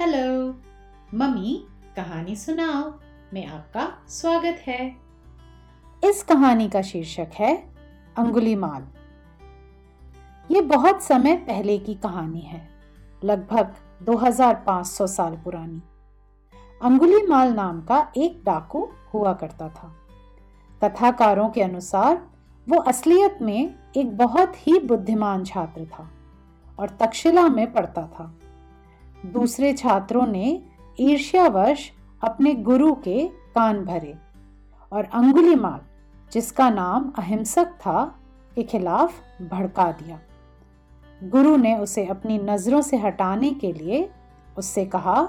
Hello mummy, कहानी सुनाओ। में आपका स्वागत है। इस कहानी का शीर्षक है अंगुलीमाल ये बहुत समय पहले की कहानी है, लगभग 2500 साल पुरानी। अंगुलीमाल नाम का एक डाकू हुआ करता था। कथाकारों के अनुसार, वो असलियत में एक बहुत ही बुद्धिमान छात्र था और तक्षशिला में पढ़ता था। दूसरे छात्रों ने ईर्ष्यावश अपने गुरु के कान भरे और अंगुलीमाल जिसका नाम अहिंसक था, के खिलाफ भड़का दिया। गुरु ने उसे अपनी नज़रों से हटाने के लिए उससे कहा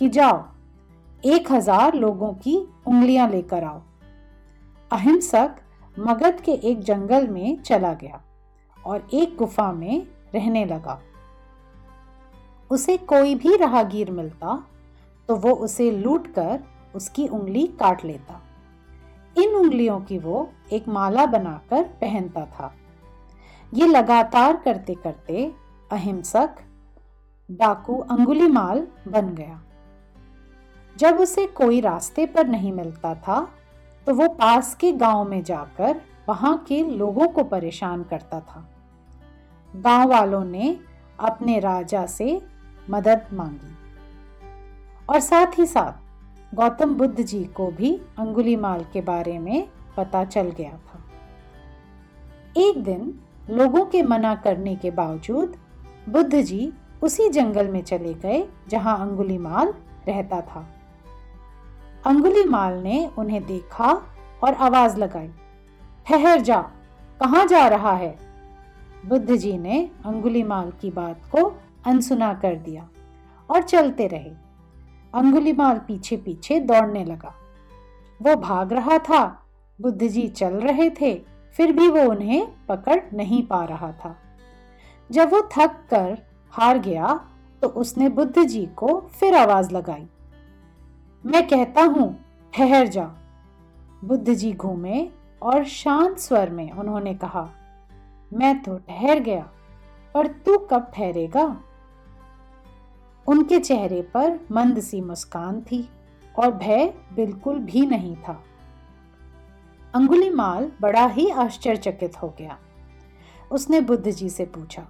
कि जाओ, एक हज़ार लोगों की उंगलियाँ लेकर आओ। अहिंसक मगध के एक जंगल में चला गया और एक गुफा में रहने लगा। उसे कोई भी राहगीर मिलता तो वो उसे लूट कर उसकी उंगली काट लेता। इन उंगलियों की वो एक माला बनाकर पहनता था। ये लगातार करते करते अहिंसक, डाकू अंगुलीमाल बन गया। जब उसे कोई रास्ते पर नहीं मिलता था तो वो पास के गाँव में जाकर वहाँ के लोगों को परेशान करता था। गाँव वालों ने अपने राजा से मदद मांगी। और साथ ही साथ, गौतम बुद्ध जी को भी अंगुलीमाल के बारे में पता चल गया था। एक दिन, लोगों के मना करने के बावजूद, बुद्ध जी उसी जंगल में चले गए जहाँ अंगुलीमाल रहता था। अंगुलीमाल ने उन्हें देखा और आवाज़ लगाई, ठहर जा, कहाँ जा रहा है? बुद्ध जी ने अंगुलीमाल की बात को अनसुना कर दिया और चलते रहे। अंगुलीमाल पीछे पीछे दौड़ने लगा। वो भाग रहा था बुद्ध जी चल रहे थे, फिर भी वो उन्हें पकड़ नहीं पा रहा था। जब वो थक कर हार गया तो उसने बुद्ध जी को फिर आवाज़ लगाई, मैं कहता हूँ, ठहर जा। बुद्ध जी घूमे और शांत स्वर में उन्होंने कहा, मैं तो ठहर गया, पर तू कब ठहरेगा? उनके चेहरे पर मंद सी मुस्कान थी और भय बिल्कुल भी नहीं था। अंगुलीमाल बड़ा ही आश्चर्यचकित हो गया। उसने बुद्ध जी से पूछा,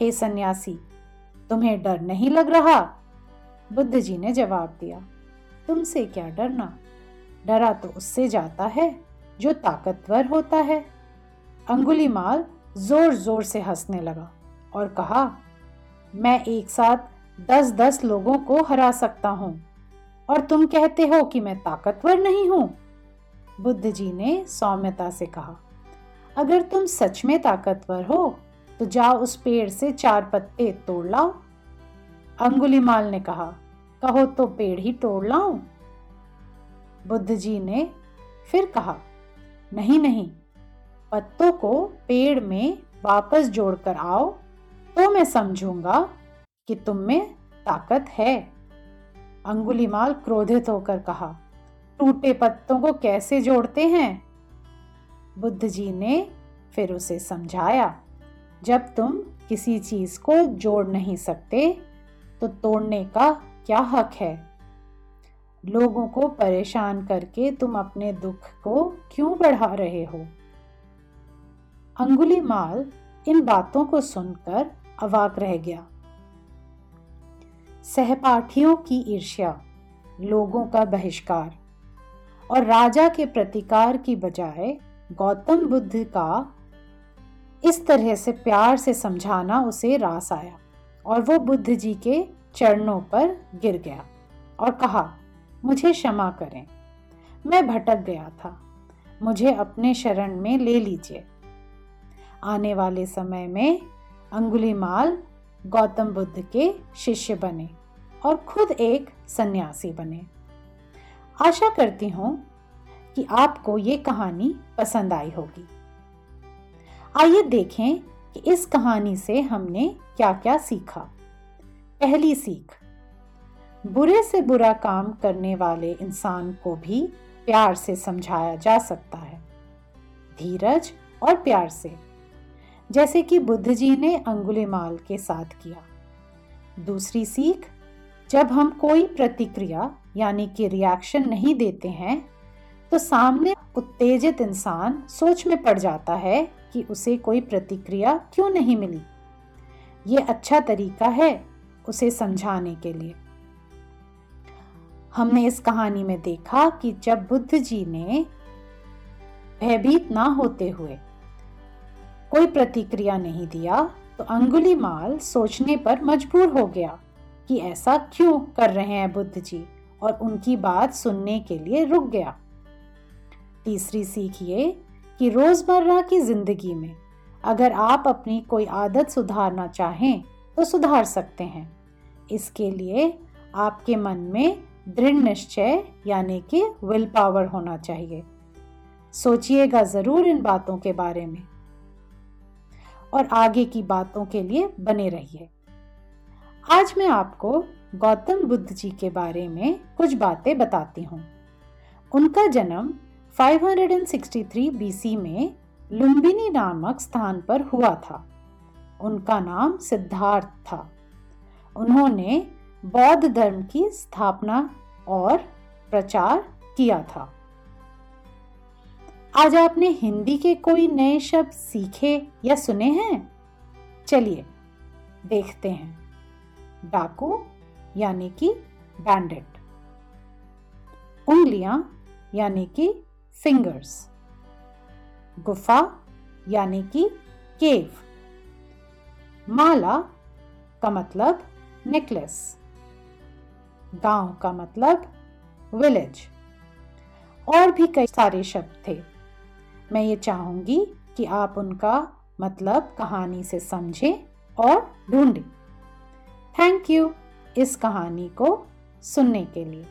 हे सन्यासी, तुम्हें डर नहीं लग रहा? बुद्ध जी ने जवाब दिया, तुमसे क्या डरना? डरा तो उससे जाता है, जो ताकतवर होता है। अंगुलीमाल ज़ोर ज़ोर से हंसने लगा और कहा, मैं एक साथ दस दस लोगों को हरा सकता हूँ। और तुम कहते हो कि मैं ताकतवर नहीं हूँ? बुद्ध जी ने सौम्यता से कहा, अगर तुम सच में ताकतवर हो तो जाओ उस पेड़ से चार पत्ते तोड़ लाओ। अंगुलीमाल ने कहा, कहो तो पेड़ ही तोड़ लाऊं? बुद्ध जी ने फिर कहा, नहीं नहीं, पत्तों को पेड़ में वापस जोड़कर आओ तो मैं समझूँगा कि तुम में ताकत है। अंगुलीमाल क्रोधित होकर कहा, टूटे पत्तों को कैसे जोड़ते हैं? बुद्ध जी ने फिर उसे समझाया, जब तुम किसी चीज़ को जोड़ नहीं सकते तो तोड़ने का क्या हक है? लोगों को परेशान करके तुम अपने दुख को क्यों बढ़ा रहे हो? अंगुली माल इन बातों को सुनकर अवाक रह गया। सहपाठियों की ईर्ष्या, लोगों का बहिष्कार और राजा के प्रतिकार की बजाय गौतम बुद्ध का इस तरह से प्यार से समझाना उसे रास आया और वो बुद्ध जी के चरणों पर गिर गया और कहा, मुझे क्षमा करें। मैं भटक गया था। मुझे अपने शरण में ले लीजिए। आने वाले समय में अंगुलीमाल गौतम बुद्ध के शिष्य बने और खुद एक सन्यासी बने। आशा करती हूँ कि आपको ये कहानी पसंद आई होगी। आइए देखें कि इस कहानी से हमने क्या क्या सीखा। पहली सीख, बुरे से बुरा काम करने वाले इंसान को भी प्यार से समझाया जा सकता है। धीरज और प्यार से। जैसे कि बुद्ध जी ने अंगुलीमाल के साथ किया। दूसरी सीख, जब हम कोई प्रतिक्रिया यानी कि रिएक्शन नहीं देते हैं तो सामने उत्तेजित इंसान सोच में पड़ जाता है कि उसे कोई प्रतिक्रिया क्यों नहीं मिली। ये अच्छा तरीका है उसे समझाने के लिए। हमने इस कहानी में देखा कि जब बुद्ध जी ने भयभीत ना होते हुए कोई प्रतिक्रिया नहीं दिया तो अंगुली माल सोचने पर मजबूर हो गया कि ऐसा क्यों कर रहे हैं बुद्ध जी, और उनकी बात सुनने के लिए रुक गया। तीसरी सीख ये कि रोज़मर्रा की ज़िंदगी में अगर आप अपनी कोई आदत सुधारना चाहें तो सुधार सकते हैं। इसके लिए आपके मन में दृढ़ निश्चय, यानी कि विल पावर होना चाहिए। सोचिएगा ज़रूर इन बातों के बारे में। और आगे की बातों के लिए बने रहिए। आज मैं आपको गौतम बुद्ध जी के बारे में कुछ बातें बताती हूँ। उनका जन्म 563 बीसी में लुम्बिनी नामक स्थान पर हुआ था। उनका नाम सिद्धार्थ था। उन्होंने बौद्ध धर्म की स्थापना और प्रचार किया था। आज आपने हिंदी के कोई नए शब्द सीखे या सुने हैं? चलिए, देखते हैं। डाकू, यानी कि बैंडेट उंगलियाँ, यानी कि फिंगर्स गुफा, यानी कि केव माला का मतलब नेकलेस गाँव का मतलब विलेज और भी कई सारे शब्द थे। मैं ये चाहूँगी कि आप उनका मतलब कहानी से समझें और ढूंढें। थैंक यू इस कहानी को सुनने के लिए।